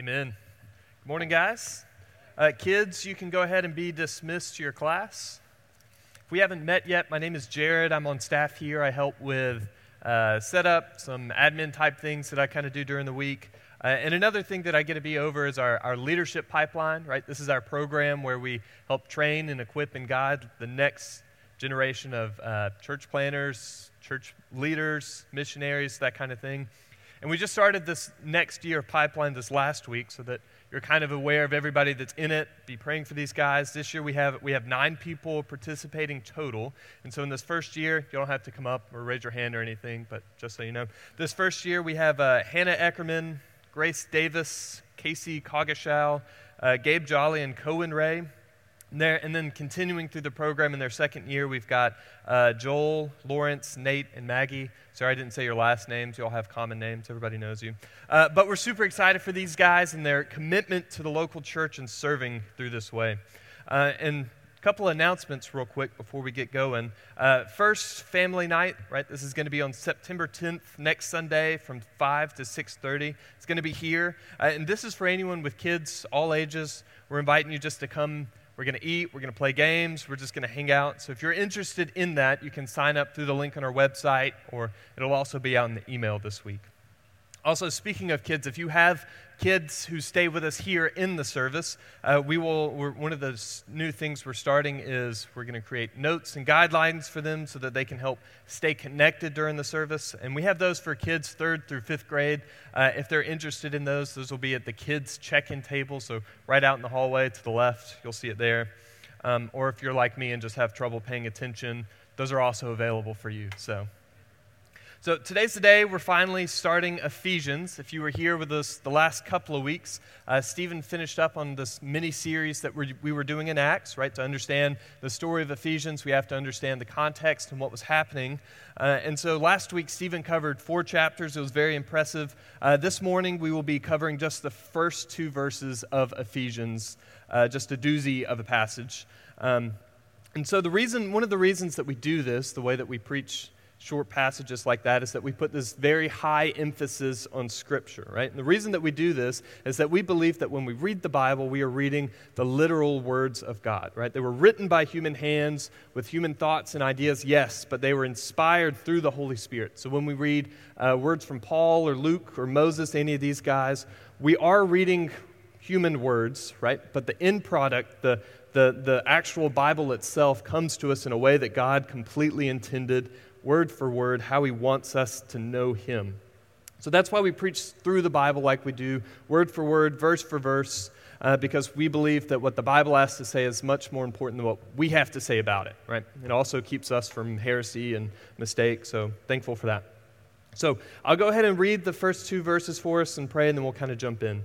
Amen. Good morning, guys. Uh, kids, you can go ahead and be dismissed to your class. If we haven't met yet, my name is Jared. I'm on staff here. I help with uh, setup, some admin type things that I kind of do during the week. Uh, and another thing that I get to be over is our, our leadership pipeline, right? This is our program where we help train and equip and guide the next generation of uh, church planners, church leaders, missionaries, that kind of thing. And we just started this next year pipeline this last week so that you're kind of aware of everybody that's in it. Be praying for these guys. This year we have, we have nine people participating total. And so in this first year, you don't have to come up or raise your hand or anything, but just so you know, this first year we have uh, Hannah Eckerman, Grace Davis, Casey Cogashow, uh, Gabe Jolly, and Cohen Ray. And, there, and then continuing through the program in their second year, we've got uh, Joel, Lawrence, Nate, and Maggie. Sorry, I didn't say your last names. You all have common names. Everybody knows you. Uh, but we're super excited for these guys and their commitment to the local church and serving through this way. Uh, and a couple of announcements real quick before we get going. Uh, first, family night, right? This is going to be on September 10th, next Sunday from 5 to 6.30. It's going to be here. Uh, and this is for anyone with kids, all ages. We're inviting you just to come we're going to eat, we're going to play games, we're just going to hang out. So if you're interested in that, you can sign up through the link on our website, or it'll also be out in the email this week. Also, speaking of kids, if you have kids who stay with us here in the service, uh, we will. one of the new things we're starting is we're going to create notes and guidelines for them so that they can help stay connected during the service. And we have those for kids third through fifth grade. Uh, if they're interested in those, those will be at the kids' check-in table. So right out in the hallway to the left, you'll see it there. Um, or if you're like me and just have trouble paying attention, those are also available for you. So. So today's the day we're finally starting Ephesians. If you were here with us the last couple of weeks, uh, Stephen finished up on this mini series that we we were doing in Acts, right? To understand the story of Ephesians, we have to understand the context and what was happening. Uh, and so last week, Stephen covered four chapters. It was very impressive. Uh, this morning, we will be covering just the first two verses of Ephesians, uh, just a doozy of a passage. Um, and so the reason, one of the reasons that we do this, the way that we preach short passages like that is that we put this very high emphasis on Scripture, right? And the reason that we do this is that we believe that when we read the Bible, we are reading the literal words of God, right? They were written by human hands with human thoughts and ideas, yes, but they were inspired through the Holy Spirit. So when we read uh, words from Paul or Luke or Moses, any of these guys, we are reading human words, right? But the end product, the, the, the actual Bible itself, comes to us in a way that God completely intended word for word, how He wants us to know Him. So that's why we preach through the Bible like we do, word for word, verse for verse, uh, because we believe that what the Bible has to say is much more important than what we have to say about it, right? It also keeps us from heresy and mistake, so thankful for that. So I'll go ahead and read the first two verses for us and pray, and then we'll kind of jump in.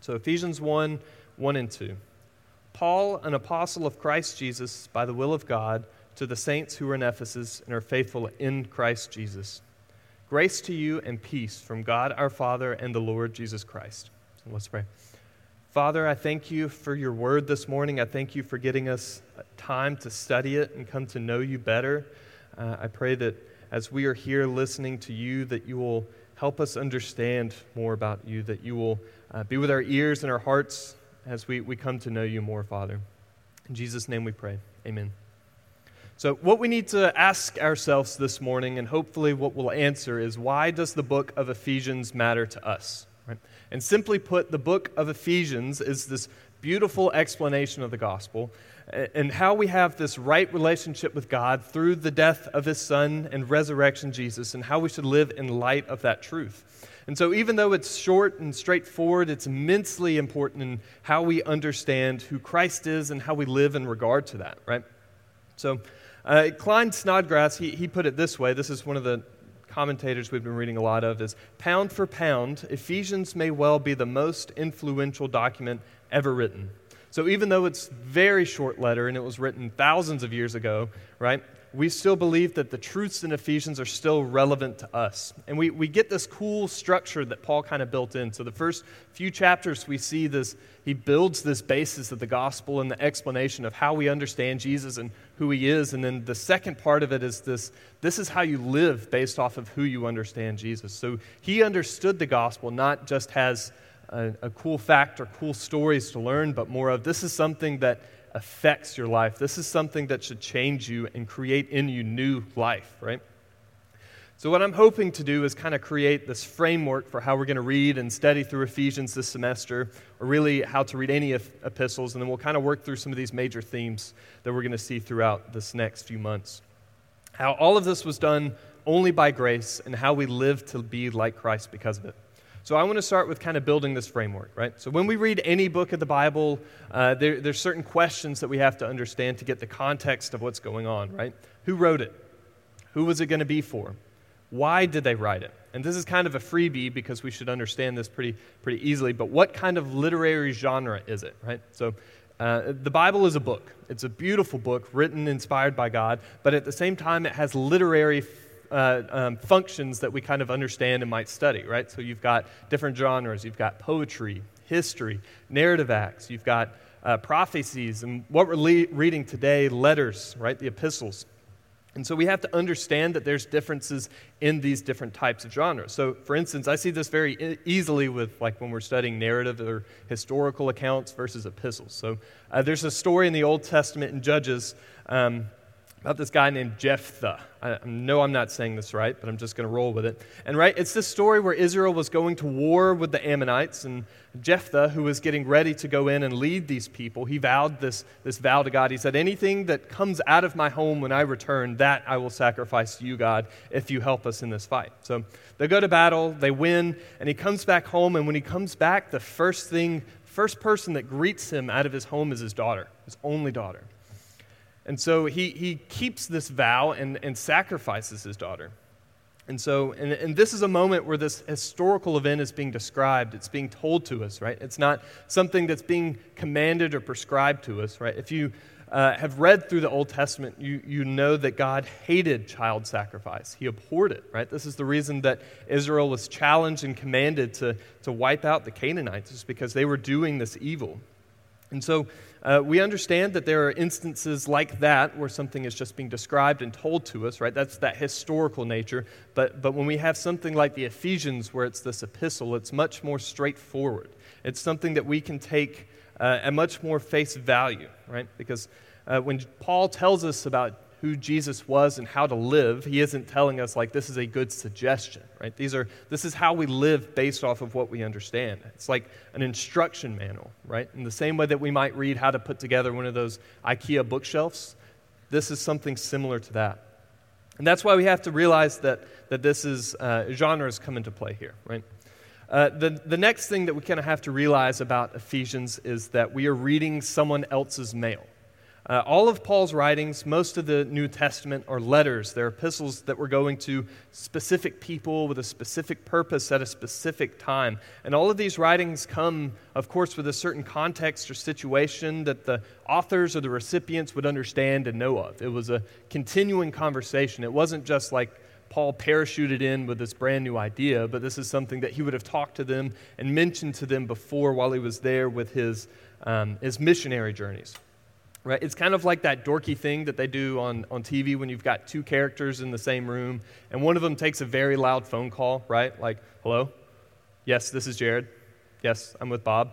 So Ephesians 1 1 and 2. Paul, an apostle of Christ Jesus, by the will of God, to the saints who are in Ephesus and are faithful in Christ Jesus. Grace to you and peace from God our Father and the Lord Jesus Christ. Let's pray. Father, I thank you for your word this morning. I thank you for getting us time to study it and come to know you better. Uh, I pray that as we are here listening to you, that you will help us understand more about you, that you will uh, be with our ears and our hearts as we, we come to know you more, Father. In Jesus' name we pray. Amen. So, what we need to ask ourselves this morning, and hopefully what we'll answer, is why does the book of Ephesians matter to us? Right? And simply put, the book of Ephesians is this beautiful explanation of the gospel and how we have this right relationship with God through the death of his son and resurrection, Jesus, and how we should live in light of that truth. And so, even though it's short and straightforward, it's immensely important in how we understand who Christ is and how we live in regard to that, right? So, uh, Klyne Snodgrass, he, he put it this way. This is one of the commentators we've been reading a lot of is pound for pound, Ephesians may well be the most influential document ever written. So even though it's very short letter and it was written thousands of years ago, right? We still believe that the truths in Ephesians are still relevant to us. And we, we get this cool structure that Paul kind of built in. So, the first few chapters, we see this, he builds this basis of the gospel and the explanation of how we understand Jesus and who he is. And then the second part of it is this this is how you live based off of who you understand Jesus. So, he understood the gospel not just as a, a cool fact or cool stories to learn, but more of this is something that affects your life. This is something that should change you and create in you new life, right? So, what I'm hoping to do is kind of create this framework for how we're going to read and study through Ephesians this semester, or really how to read any epistles, and then we'll kind of work through some of these major themes that we're going to see throughout this next few months. How all of this was done only by grace, and how we live to be like Christ because of it. So I want to start with kind of building this framework, right? So when we read any book of the Bible, uh, there, there's certain questions that we have to understand to get the context of what's going on, right? Who wrote it? Who was it going to be for? Why did they write it? And this is kind of a freebie because we should understand this pretty, pretty easily, but what kind of literary genre is it, right? So uh, the Bible is a book. It's a beautiful book written, inspired by God, but at the same time, it has literary uh, um, functions that we kind of understand and might study, right? So you've got different genres. You've got poetry, history, narrative acts. You've got uh, prophecies, and what we're le- reading today, letters, right? The epistles. And so we have to understand that there's differences in these different types of genres. So, for instance, I see this very easily with like when we're studying narrative or historical accounts versus epistles. So, uh, there's a story in the Old Testament in Judges um, about this guy named Jephthah. I know I'm not saying this right, but I'm just going to roll with it. And right, it's this story where Israel was going to war with the Ammonites, and Jephthah, who was getting ready to go in and lead these people, he vowed this, this vow to God. He said, Anything that comes out of my home when I return, that I will sacrifice to you, God, if you help us in this fight. So they go to battle, they win, and he comes back home. And when he comes back, the first thing, first person that greets him out of his home is his daughter, his only daughter. And so he, he keeps this vow and, and sacrifices his daughter. And so, and, and this is a moment where this historical event is being described. It's being told to us, right? It's not something that's being commanded or prescribed to us, right? If you uh, have read through the Old Testament, you, you know that God hated child sacrifice. He abhorred it, right? This is the reason that Israel was challenged and commanded to, to wipe out the Canaanites, is because they were doing this evil. And so uh, we understand that there are instances like that where something is just being described and told to us, right? That's that historical nature. But, but when we have something like the Ephesians, where it's this epistle, it's much more straightforward. It's something that we can take uh, at much more face value, right? Because uh, when Paul tells us about who Jesus was and how to live, he isn't telling us like this is a good suggestion, right? These are this is how we live based off of what we understand. It's like an instruction manual, right? In the same way that we might read how to put together one of those IKEA bookshelves, this is something similar to that. And that's why we have to realize that, that this is uh, genres come into play here, right? Uh, the, the next thing that we kind of have to realize about Ephesians is that we are reading someone else's mail. Uh, all of Paul's writings, most of the New Testament, are letters. They're epistles that were going to specific people with a specific purpose at a specific time. And all of these writings come, of course, with a certain context or situation that the authors or the recipients would understand and know of. It was a continuing conversation. It wasn't just like Paul parachuted in with this brand new idea, but this is something that he would have talked to them and mentioned to them before while he was there with his, um, his missionary journeys. Right? It's kind of like that dorky thing that they do on, on TV when you've got two characters in the same room and one of them takes a very loud phone call, right? Like, hello? Yes, this is Jared. Yes, I'm with Bob.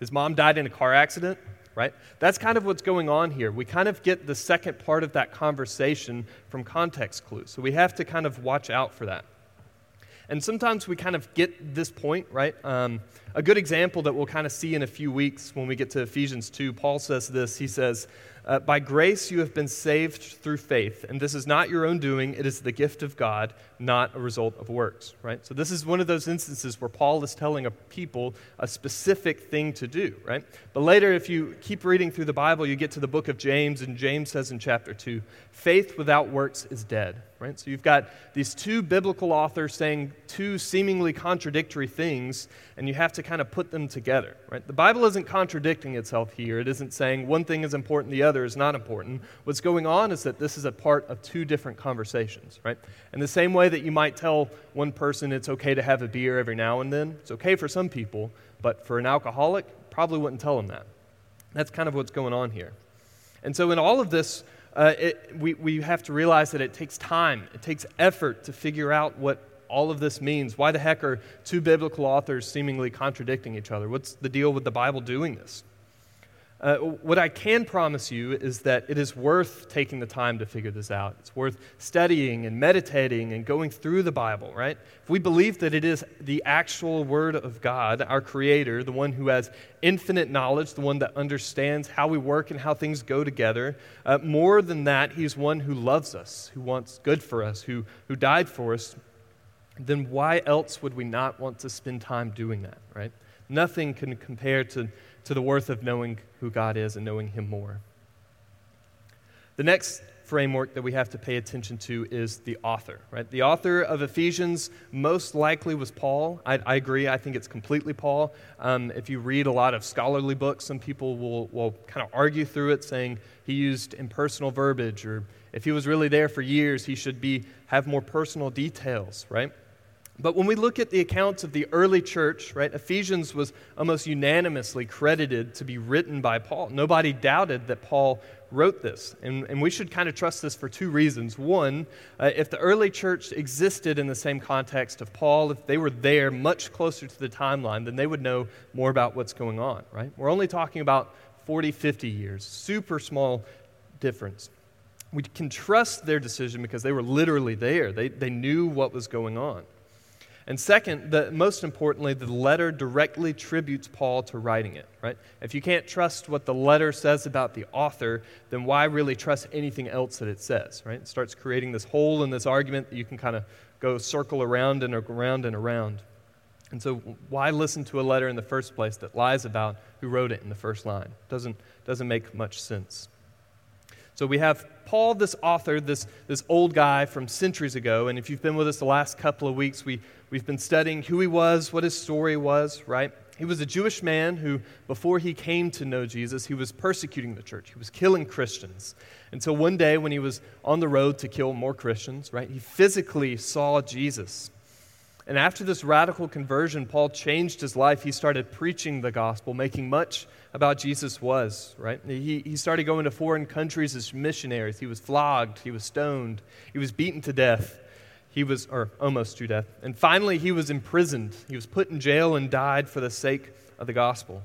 His mom died in a car accident, right? That's kind of what's going on here. We kind of get the second part of that conversation from context clues. So we have to kind of watch out for that. And sometimes we kind of get this point, right? Um, a good example that we'll kind of see in a few weeks when we get to Ephesians 2, Paul says this. He says, uh, By grace you have been saved through faith, and this is not your own doing, it is the gift of God, not a result of works, right? So this is one of those instances where Paul is telling a people a specific thing to do, right? But later, if you keep reading through the Bible, you get to the book of James, and James says in chapter 2, faith without works is dead, right? So you've got these two biblical authors saying two seemingly contradictory things, and you have to kind of put them together, right? The Bible isn't contradicting itself here. It isn't saying one thing is important, the other is not important. What's going on is that this is a part of two different conversations, right? In the same way that you might tell one person it's okay to have a beer every now and then, it's okay for some people, but for an alcoholic, probably wouldn't tell them that. That's kind of what's going on here. And so, in all of this, uh, it, we, we have to realize that it takes time, it takes effort to figure out what all of this means. Why the heck are two biblical authors seemingly contradicting each other? What's the deal with the Bible doing this? Uh, what I can promise you is that it is worth taking the time to figure this out. It's worth studying and meditating and going through the Bible, right? If we believe that it is the actual Word of God, our Creator, the one who has infinite knowledge, the one that understands how we work and how things go together, uh, more than that, He's one who loves us, who wants good for us, who, who died for us, then why else would we not want to spend time doing that, right? Nothing can compare to to the worth of knowing who God is and knowing Him more. The next framework that we have to pay attention to is the author, right? The author of Ephesians most likely was Paul. I, I agree. I think it's completely Paul. Um, if you read a lot of scholarly books, some people will, will kind of argue through it, saying he used impersonal verbiage, or if he was really there for years, he should be have more personal details, right? But when we look at the accounts of the early church, right, Ephesians was almost unanimously credited to be written by Paul. Nobody doubted that Paul wrote this. And, and we should kind of trust this for two reasons. One, uh, if the early church existed in the same context of Paul, if they were there much closer to the timeline, then they would know more about what's going on, right? We're only talking about 40, 50 years, super small difference. We can trust their decision because they were literally there, they, they knew what was going on. And second, the, most importantly, the letter directly tributes Paul to writing it, right? If you can't trust what the letter says about the author, then why really trust anything else that it says, right? It starts creating this hole in this argument that you can kind of go circle around and around and around. And so, why listen to a letter in the first place that lies about who wrote it in the first line? Doesn't, doesn't make much sense. So we have Paul, this author, this, this old guy from centuries ago. And if you've been with us the last couple of weeks, we, we've been studying who he was, what his story was, right? He was a Jewish man who, before he came to know Jesus, he was persecuting the church. He was killing Christians. Until one day, when he was on the road to kill more Christians, right, he physically saw Jesus. And after this radical conversion, Paul changed his life. He started preaching the gospel, making much about Jesus was, right? He, he started going to foreign countries as missionaries. He was flogged, he was stoned, he was beaten to death. He was, or almost to death. And finally, he was imprisoned. He was put in jail and died for the sake of the gospel.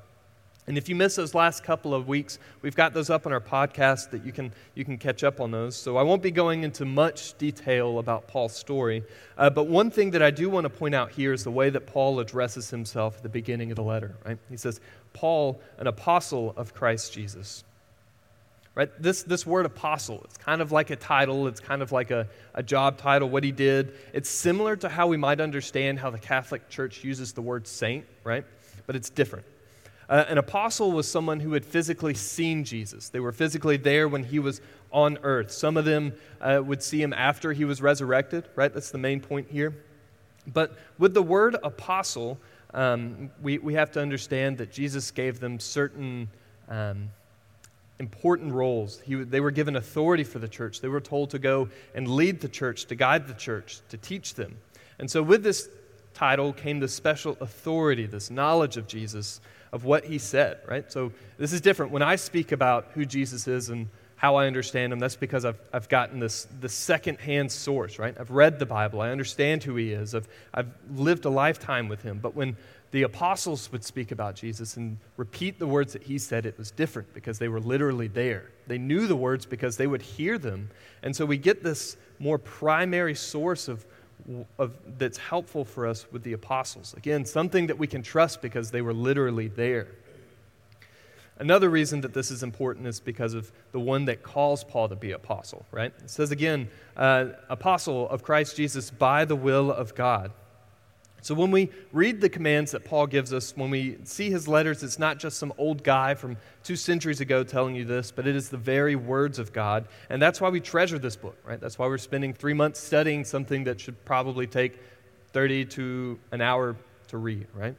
And if you missed those last couple of weeks, we've got those up on our podcast that you can, you can catch up on those. So I won't be going into much detail about Paul's story. Uh, but one thing that I do want to point out here is the way that Paul addresses himself at the beginning of the letter. Right? He says, Paul, an apostle of Christ Jesus. Right? This, this word apostle, it's kind of like a title, it's kind of like a, a job title, what he did. It's similar to how we might understand how the Catholic Church uses the word saint, right? But it's different. Uh, an apostle was someone who had physically seen Jesus. They were physically there when he was on earth. Some of them uh, would see him after he was resurrected, right? That's the main point here. But with the word apostle, um, we, we have to understand that Jesus gave them certain um, important roles. He, they were given authority for the church. They were told to go and lead the church, to guide the church, to teach them. And so, with this title came the special authority, this knowledge of Jesus of what he said, right? So this is different. When I speak about who Jesus is and how I understand him, that's because I've, I've gotten this, this secondhand source, right? I've read the Bible. I understand who he is. I've, I've lived a lifetime with him. But when the apostles would speak about Jesus and repeat the words that he said, it was different because they were literally there. They knew the words because they would hear them. And so we get this more primary source of of, that's helpful for us with the apostles. Again, something that we can trust because they were literally there. Another reason that this is important is because of the one that calls Paul to be apostle, right? It says again, uh, apostle of Christ Jesus by the will of God. So when we read the commands that Paul gives us, when we see his letters, it's not just some old guy from two centuries ago telling you this, but it is the very words of God. And that's why we treasure this book, right? That's why we're spending three months studying something that should probably take 30 to an hour to read, right?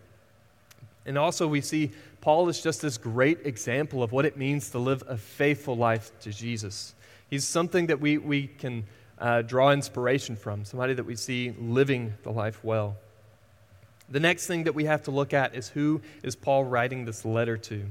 And also, we see Paul is just this great example of what it means to live a faithful life to Jesus. He's something that we, we can uh, draw inspiration from, somebody that we see living the life well. The next thing that we have to look at is who is Paul writing this letter to?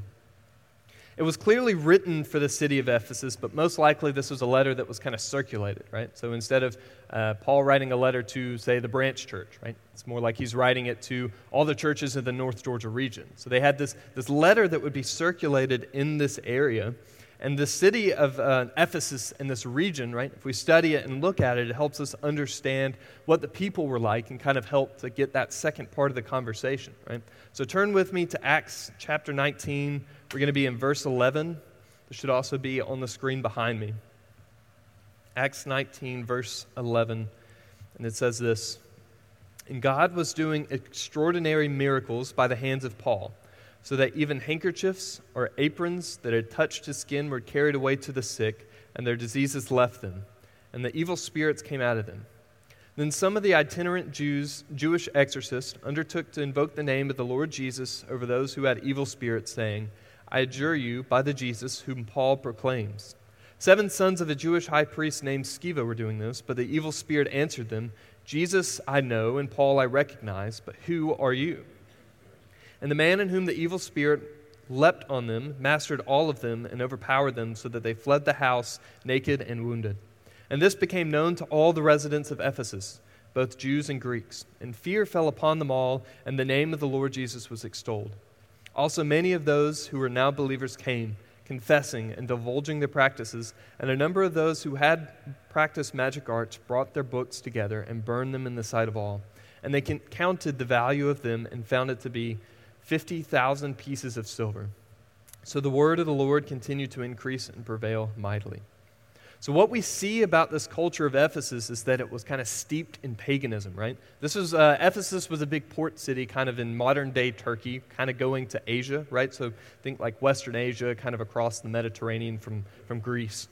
It was clearly written for the city of Ephesus, but most likely this was a letter that was kind of circulated, right? So instead of uh, Paul writing a letter to, say, the branch church, right? It's more like he's writing it to all the churches in the North Georgia region. So they had this, this letter that would be circulated in this area. And the city of uh, Ephesus in this region, right, if we study it and look at it, it helps us understand what the people were like and kind of help to get that second part of the conversation, right? So turn with me to Acts chapter 19, we're going to be in verse 11. This should also be on the screen behind me. Acts 19, verse 11. And it says this And God was doing extraordinary miracles by the hands of Paul, so that even handkerchiefs or aprons that had touched his skin were carried away to the sick, and their diseases left them, and the evil spirits came out of them. Then some of the itinerant Jews, Jewish exorcists, undertook to invoke the name of the Lord Jesus over those who had evil spirits, saying, I adjure you by the Jesus whom Paul proclaims. Seven sons of a Jewish high priest named Sceva were doing this, but the evil spirit answered them, Jesus I know, and Paul I recognize, but who are you? And the man in whom the evil spirit leapt on them, mastered all of them, and overpowered them, so that they fled the house naked and wounded. And this became known to all the residents of Ephesus, both Jews and Greeks. And fear fell upon them all, and the name of the Lord Jesus was extolled. Also, many of those who were now believers came, confessing and divulging their practices, and a number of those who had practiced magic arts brought their books together and burned them in the sight of all. And they counted the value of them and found it to be 50,000 pieces of silver. So the word of the Lord continued to increase and prevail mightily. So, what we see about this culture of Ephesus is that it was kind of steeped in paganism, right? This was, uh, Ephesus was a big port city, kind of in modern day Turkey, kind of going to Asia, right? So, think like Western Asia, kind of across the Mediterranean from, from Greece.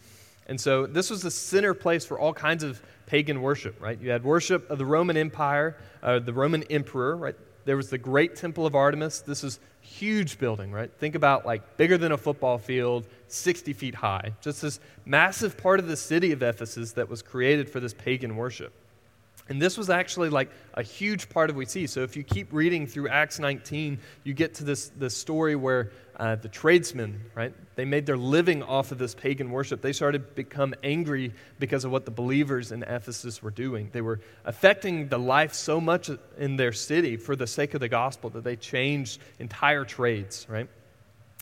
And so, this was the center place for all kinds of pagan worship, right? You had worship of the Roman Empire, uh, the Roman emperor, right? There was the great temple of Artemis. This is huge building, right? Think about like bigger than a football field, 60 feet high. Just this massive part of the city of Ephesus that was created for this pagan worship. And this was actually like a huge part of what we see. So if you keep reading through Acts 19, you get to this, this story where uh, the tradesmen, right, they made their living off of this pagan worship. They started to become angry because of what the believers in Ephesus were doing. They were affecting the life so much in their city for the sake of the gospel that they changed entire trades, right?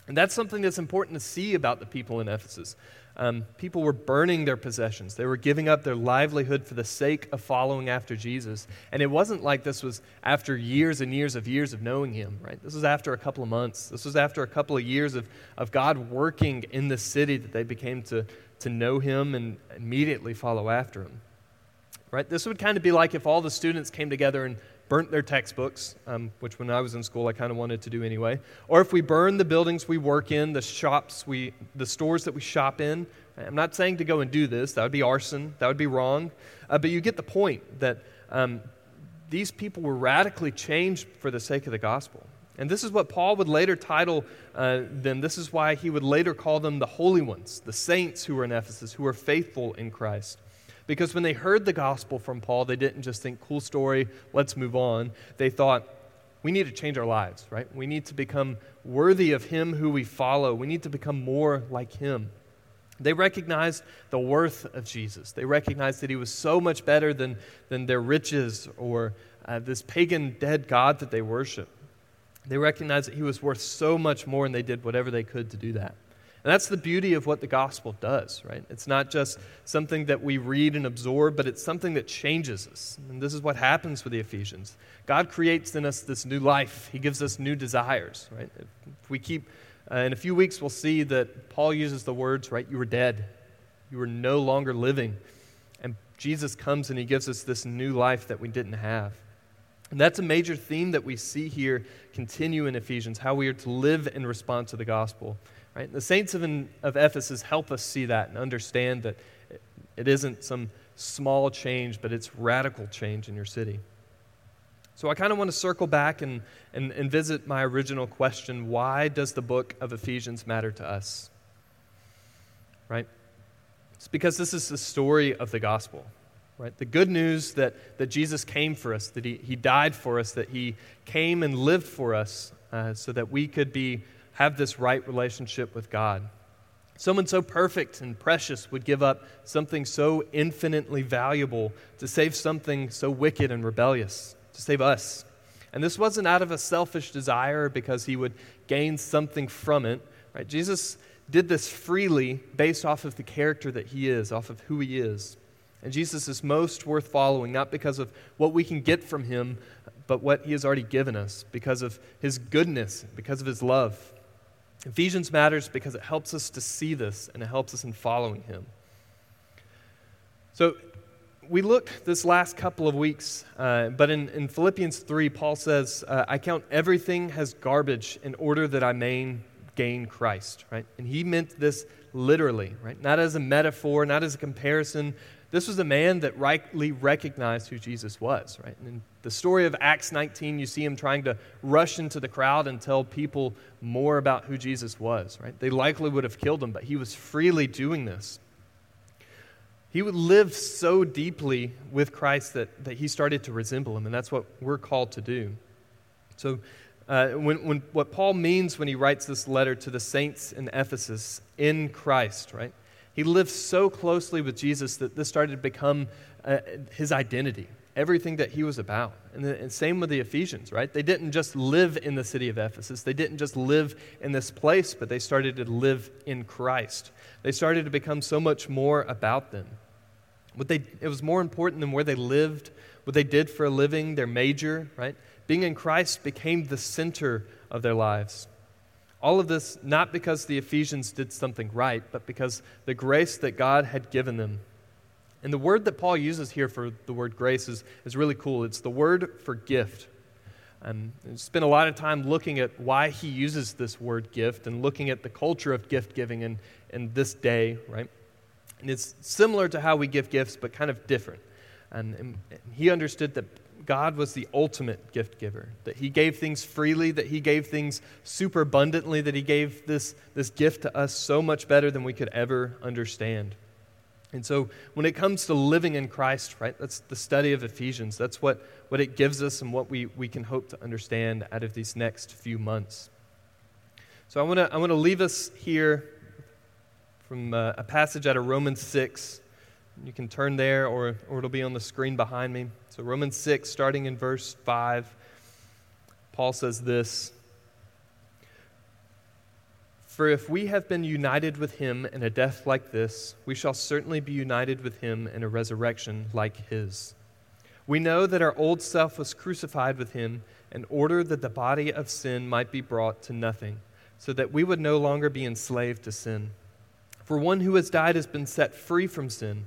And that's something that's important to see about the people in Ephesus. Um, people were burning their possessions. They were giving up their livelihood for the sake of following after Jesus. And it wasn't like this was after years and years of years of knowing Him, right? This was after a couple of months. This was after a couple of years of, of God working in the city that they became to, to know Him and immediately follow after Him. Right? This would kind of be like if all the students came together and burnt their textbooks, um, which when I was in school I kind of wanted to do anyway, or if we burn the buildings we work in, the shops we, the stores that we shop in. I'm not saying to go and do this. That would be arson. That would be wrong. Uh, but you get the point that um, these people were radically changed for the sake of the gospel. And this is what Paul would later title uh, them. This is why he would later call them the holy ones, the saints who were in Ephesus, who were faithful in Christ. Because when they heard the gospel from Paul, they didn't just think, cool story, let's move on. They thought, we need to change our lives, right? We need to become worthy of Him who we follow. We need to become more like Him. They recognized the worth of Jesus. They recognized that He was so much better than, than their riches or uh, this pagan dead God that they worship. They recognized that He was worth so much more, and they did whatever they could to do that. And that's the beauty of what the gospel does, right? It's not just something that we read and absorb, but it's something that changes us. And this is what happens with the Ephesians. God creates in us this new life, He gives us new desires, right? If we keep, uh, in a few weeks, we'll see that Paul uses the words, right? You were dead, you were no longer living. And Jesus comes and He gives us this new life that we didn't have. And that's a major theme that we see here continue in Ephesians, how we are to live in response to the gospel. Right? The saints of, of Ephesus help us see that and understand that it isn't some small change, but it's radical change in your city. So I kind of want to circle back and, and, and visit my original question why does the book of Ephesians matter to us? Right? It's because this is the story of the gospel. Right? The good news that, that Jesus came for us, that he, he died for us, that he came and lived for us uh, so that we could be have this right relationship with God. Someone so perfect and precious would give up something so infinitely valuable to save something so wicked and rebellious, to save us. And this wasn't out of a selfish desire because he would gain something from it. Right? Jesus did this freely based off of the character that he is, off of who he is. And Jesus is most worth following, not because of what we can get from him, but what he has already given us, because of his goodness, because of his love. Ephesians matters because it helps us to see this and it helps us in following him. So, we looked this last couple of weeks, uh, but in, in Philippians 3, Paul says, uh, I count everything as garbage in order that I may gain Christ, right? And he meant this literally, right? Not as a metaphor, not as a comparison. This was a man that rightly recognized who Jesus was, right? And in the story of Acts 19, you see him trying to rush into the crowd and tell people more about who Jesus was, right? They likely would have killed him, but he was freely doing this. He would live so deeply with Christ that, that he started to resemble him, and that's what we're called to do. So, uh, when, when, what Paul means when he writes this letter to the saints in Ephesus in Christ, right? He lived so closely with Jesus that this started to become uh, his identity, everything that he was about. And, the, and same with the Ephesians, right? They didn't just live in the city of Ephesus, they didn't just live in this place, but they started to live in Christ. They started to become so much more about them. What they, it was more important than where they lived, what they did for a living, their major, right? Being in Christ became the center of their lives. All of this not because the Ephesians did something right, but because the grace that God had given them. And the word that Paul uses here for the word grace is, is really cool. It's the word for gift. And I spent a lot of time looking at why he uses this word gift and looking at the culture of gift giving in, in this day, right? And it's similar to how we give gifts, but kind of different. And, and he understood that God was the ultimate gift giver, that He gave things freely, that He gave things super abundantly, that He gave this, this gift to us so much better than we could ever understand. And so, when it comes to living in Christ, right, that's the study of Ephesians. That's what, what it gives us and what we, we can hope to understand out of these next few months. So, I want to I wanna leave us here from uh, a passage out of Romans 6. You can turn there, or, or it'll be on the screen behind me. So, Romans 6, starting in verse 5, Paul says this For if we have been united with him in a death like this, we shall certainly be united with him in a resurrection like his. We know that our old self was crucified with him in order that the body of sin might be brought to nothing, so that we would no longer be enslaved to sin. For one who has died has been set free from sin.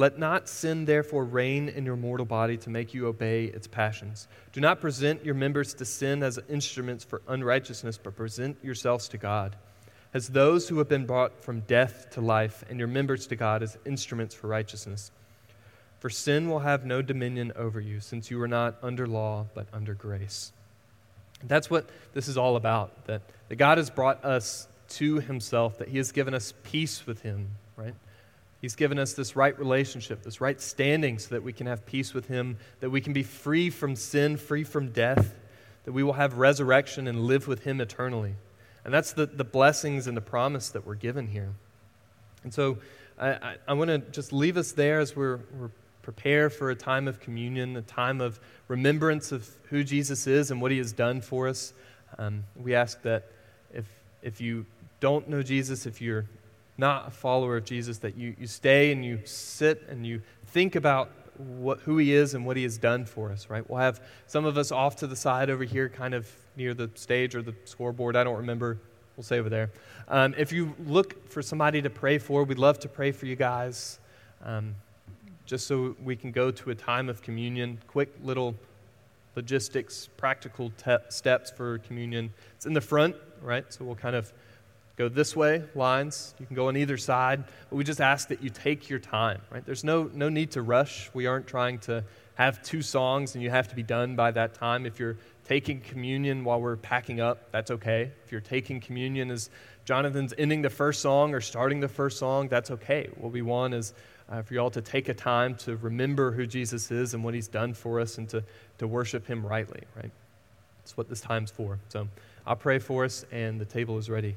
Let not sin therefore reign in your mortal body to make you obey its passions. Do not present your members to sin as instruments for unrighteousness, but present yourselves to God as those who have been brought from death to life, and your members to God as instruments for righteousness. For sin will have no dominion over you, since you are not under law, but under grace. That's what this is all about, that, that God has brought us to himself, that he has given us peace with him, right? He's given us this right relationship, this right standing, so that we can have peace with Him, that we can be free from sin, free from death, that we will have resurrection and live with Him eternally. And that's the, the blessings and the promise that we're given here. And so I, I, I want to just leave us there as we're, we're prepare for a time of communion, a time of remembrance of who Jesus is and what He has done for us. Um, we ask that if, if you don't know Jesus, if you're not a follower of Jesus, that you, you stay and you sit and you think about what, who he is and what he has done for us, right? We'll have some of us off to the side over here, kind of near the stage or the scoreboard. I don't remember. We'll say over there. Um, if you look for somebody to pray for, we'd love to pray for you guys, um, just so we can go to a time of communion. Quick little logistics, practical te- steps for communion. It's in the front, right? So we'll kind of go this way, lines. You can go on either side. But we just ask that you take your time, right? There's no, no need to rush. We aren't trying to have two songs and you have to be done by that time. If you're taking communion while we're packing up, that's okay. If you're taking communion as Jonathan's ending the first song or starting the first song, that's okay. What we want is uh, for you all to take a time to remember who Jesus is and what he's done for us and to, to worship him rightly, right? That's what this time's for. So I'll pray for us, and the table is ready.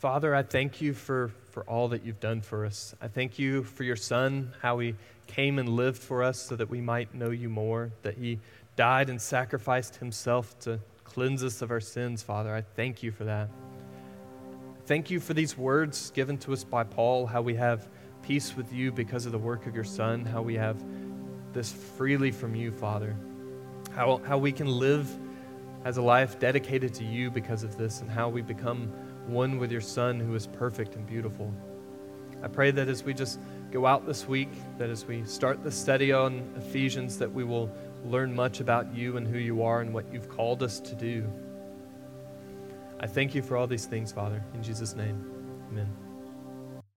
Father, I thank you for, for all that you've done for us. I thank you for your Son, how he came and lived for us so that we might know you more, that he died and sacrificed himself to cleanse us of our sins, Father. I thank you for that. Thank you for these words given to us by Paul, how we have peace with you because of the work of your Son, how we have this freely from you, Father, how, how we can live as a life dedicated to you because of this, and how we become one with your Son who is perfect and beautiful. I pray that as we just go out this week, that as we start the study on Ephesians, that we will learn much about you and who you are and what you've called us to do. I thank you for all these things, Father. In Jesus' name, amen.